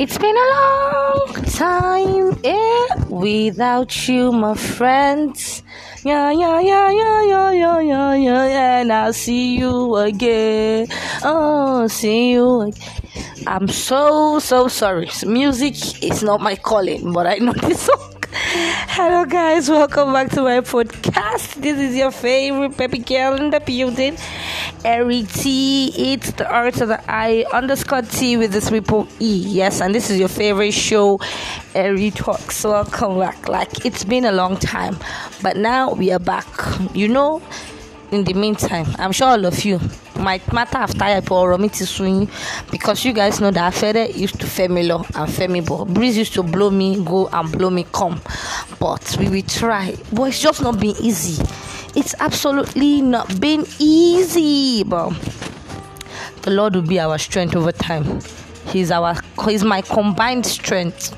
It's been a long time eh, without you, my friends. Yeah, yeah, yeah, yeah, yeah, yeah, yeah, yeah, and I'll see you again. Oh, see you again. I'm so, so sorry. Music is not my calling, but I know this song. Hello, guys. Welcome back to my podcast. This is your favorite peppy girl in the building, Eri T. It's the art of the I underscore T with the triple E. Yes, and this is your favorite show, Eri Talks. Welcome back. Like it's been a long time, but now we are back. You know in the meantime, I'm sure all of you might matter after I pour to swing because you guys know that Fede used to Femilo and Femibo. Breeze used to blow me, go and blow me, come. But we will try. But it's just not been easy. It's absolutely not been easy. But the Lord will be our strength over time. He's our He's my combined strength.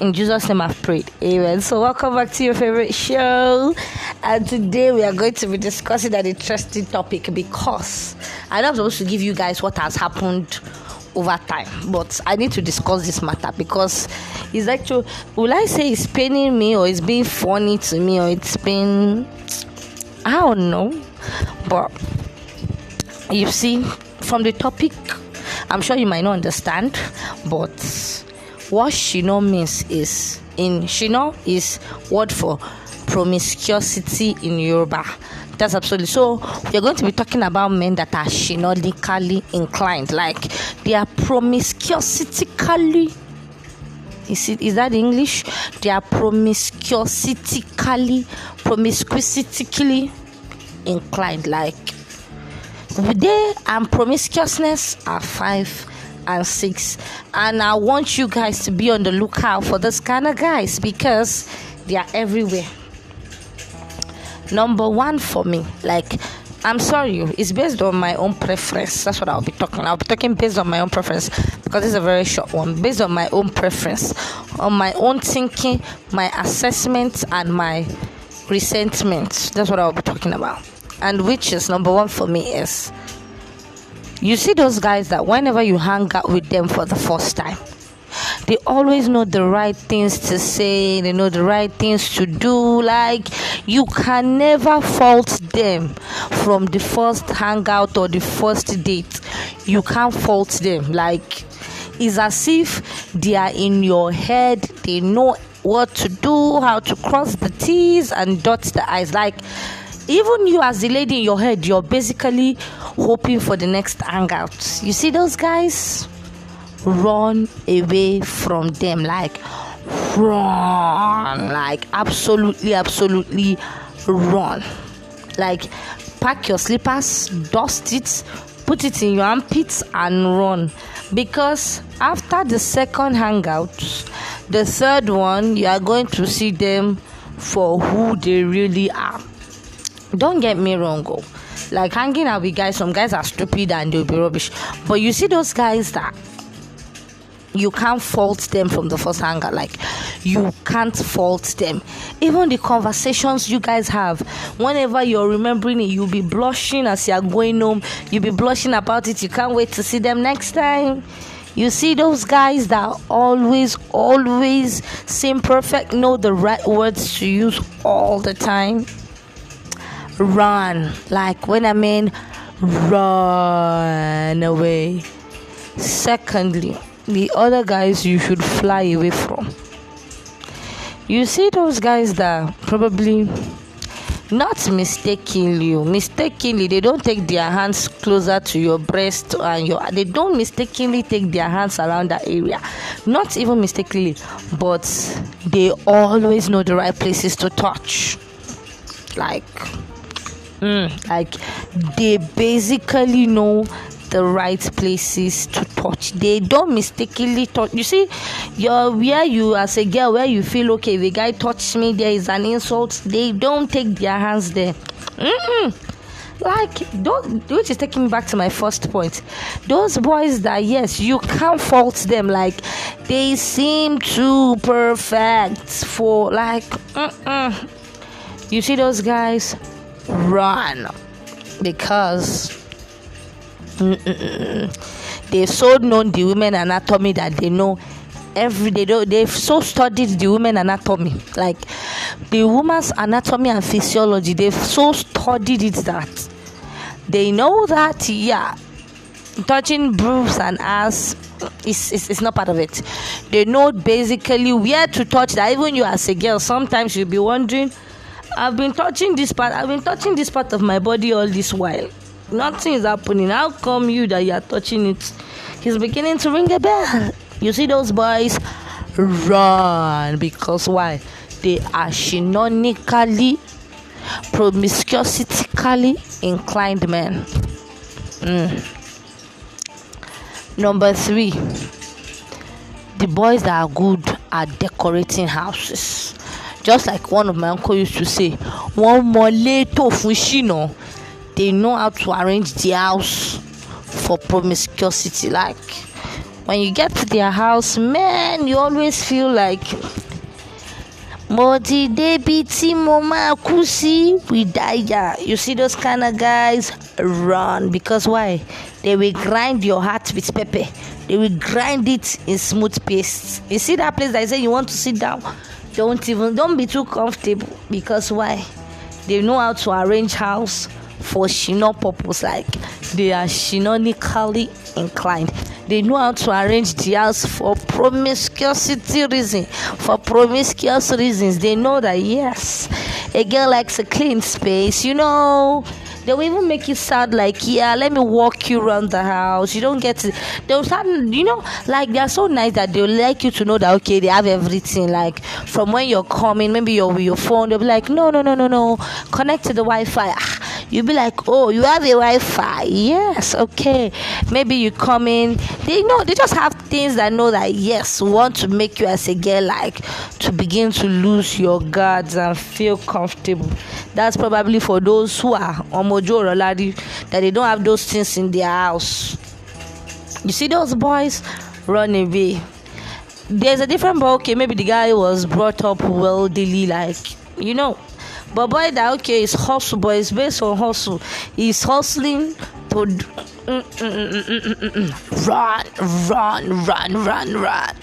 In Jesus' name I've prayed. Amen. So welcome back to your favorite show. And today we are going to be discussing an interesting topic because I know I'm supposed to give you guys what has happened over time, but I need to discuss this matter because it's actually will I say it's paining me or it's being funny to me or it's been I don't know. But you see, from the topic, I'm sure you might not understand, but what shino means is in shino is word for promiscuity in Yoruba. That's absolutely so. We're going to be talking about men that are shinolically inclined, like they are promiscuitically. Is it is that English? They are promiscuitically, promiscuitically inclined, like they and promiscuousness are five and six. And I want you guys to be on the lookout for this kind of guys because they are everywhere. Number one for me, like I'm sorry, it's based on my own preference. That's what I'll be talking. I'll be talking based on my own preference because it's a very short one. Based on my own preference, on my own thinking, my assessment, and my resentment. That's what I'll be talking about. And which is number one for me is you see those guys that whenever you hang out with them for the first time, they always know the right things to say, they know the right things to do. Like, you can never fault them from the first hangout or the first date. You can't fault them. Like, it's as if they are in your head, they know what to do, how to cross the T's and dot the I's. Like, even you as the lady in your head, you're basically hoping for the next hangout. You see those guys? Run away from them, like run, like absolutely, absolutely run. Like pack your slippers, dust it, put it in your armpits, and run. Because after the second hangout, the third one, you are going to see them for who they really are don't get me wrong oh. like hanging out with guys some guys are stupid and they'll be rubbish but you see those guys that you can't fault them from the first anger. like you can't fault them even the conversations you guys have whenever you're remembering it you'll be blushing as you're going home you'll be blushing about it you can't wait to see them next time you see those guys that always always seem perfect know the right words to use all the time run. Like when I mean run away. Secondly, the other guys you should fly away from. You see those guys that probably not mistakenly mistakenly they don't take their hands closer to your breast and your they don't mistakenly take their hands around that area not even mistakenly but they always know the right places to touch like Mm, like they basically know the right places to touch. They don't mistakenly touch. You see, you're where you as a girl where you feel okay. The guy touched me. There is an insult. They don't take their hands there. Mm-mm. Like don't, which is taking me back to my first point. Those boys that yes, you can't fault them. Like they seem too perfect for like. Mm-mm. You see those guys run because they've so known the women anatomy that they know every day. They've so studied the women anatomy. Like the woman's anatomy and physiology they've so studied it that they know that yeah touching boobs and ass is, is not part of it. They know basically where to touch that. Even you as a girl sometimes you'll be wondering i've been touching this part i've been touching this part of my body all this while nothing is happening how come you that you are touching it he's beginning to ring a bell you see those boys run because why they are shinonically promiscuously inclined men mm. Number three, the boys that are good at decorating houses. Just like one of my uncle used to say, one more tó fún ṣìnà. They know how to arrange the house for promiscuity. Like when you get to their house, man, you always feel like mo ti débi tí mo máa you see those kind of guys run because why? They will grind your heart with pepper. They will grind it in smooth paste. You see that place that you say you want to sit down? Don't even don't be too comfortable because why? They know how to arrange house for shino purpose like they are shinonically inclined. They know how to arrange the house for promiscuity reason. For promiscuous reasons they know that yes a girl likes a clean space you know. They will even make it sound like yeah let me walk you around the house. You don't get to they'll start you know like they're so nice that they'll like you to know that okay they have everything. Like from when you're coming maybe you're with your phone they'll be like no no no no no. Connect to the wi-fi. Ah, you'll be like, oh, you have a Wi-Fi. Yes, okay. Maybe you come in. They know they just have things that know that yes, want to make you as a girl like to begin to lose your guards and feel comfortable. That's probably for those who are omojo or ladi that they don't have those things in their house. You see those boys run away. There's a different ball. Okay, maybe the guy was brought up well, daily, like you know but boy, that okay is hustle, but it's based on hustle. He's hustling to mm, mm, mm, run, run, run, run, run.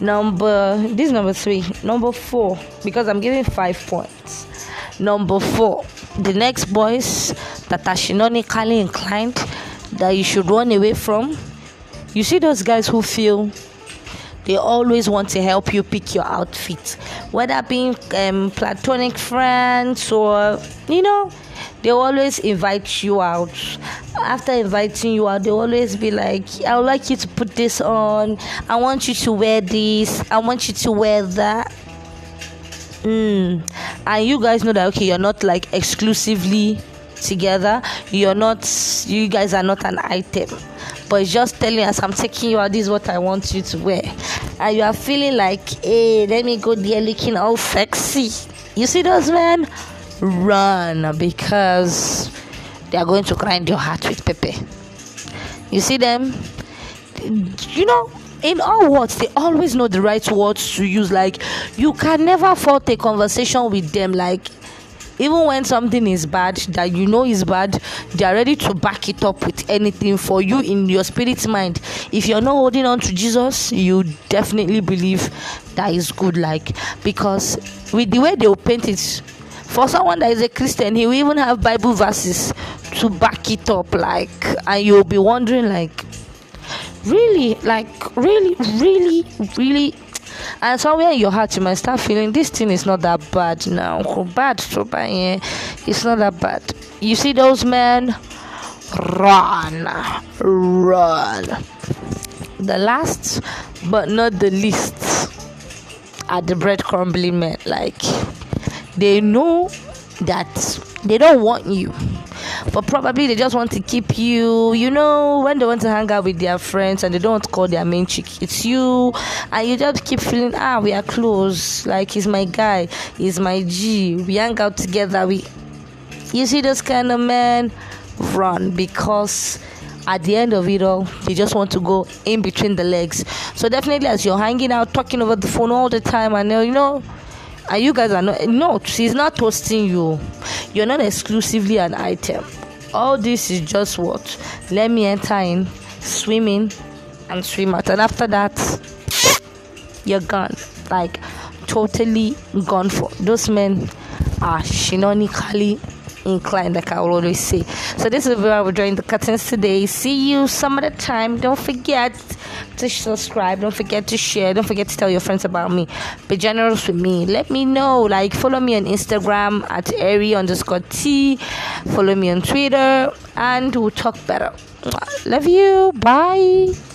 Number this number three. Number four, because I'm giving five points. Number four, the next boys that are shinonically inclined that you should run away from. You see those guys who feel they always want to help you pick your outfit. Whether being um, platonic friends or you know they always invite you out. After inviting you out they always be like i would like you to put this on. I want you to wear this. I want you to wear that. Mm. and you guys know that okay you're not like exclusively together. You're not you guys are not an item but it's just telling us I'm taking you out, this is what I want you to wear. And you are feeling like, hey, let me go there looking all sexy. You see those men? Run because they are going to grind your heart with pepper. You see them? You know, in all words, they always know the right words to use. Like, you can never fault a conversation with them. Like, even when something is bad that you know is bad they are ready to back it up with anything for you in your spirit mind. If you're not holding on to jesus you definitely believe that is good like because with the way they will paint it for someone that is a christian he will even have bible verses to back it up like and you'll be wondering like really like really really really and somewhere in your heart you might start feeling this thing is not that bad now. Bad so bad yeah. it's not that bad. You see those men? Run run. The last but not the least are the bread crumbling men. Like they know that they don't want you. But probably they just want to keep you. You know when they want to hang out with their friends and they don't want to call their main chick it's you. And you just keep feeling ah we are close. Like he's my guy. He's my g. We hang out together. We you see those kind of men run because at the end of it all, they just want to go in between the legs. So definitely, as you're hanging out, talking over the phone all the time, and you know, and you guys are not no she's not toasting you you're not exclusively an item all this is just what let me enter in swimming and swim out. And after that, you're gone. Like totally gone for. Those men are shinonically inclined, like I will always say. So this is where I will join the curtains today. See you some other time. Don't forget to subscribe. Don't forget to share. Don't forget to tell your friends about me. Be generous with me. Let me know. Like follow me on Instagram at airy underscore t. Follow me on Twitter, and we'll talk better. Love you. Bye.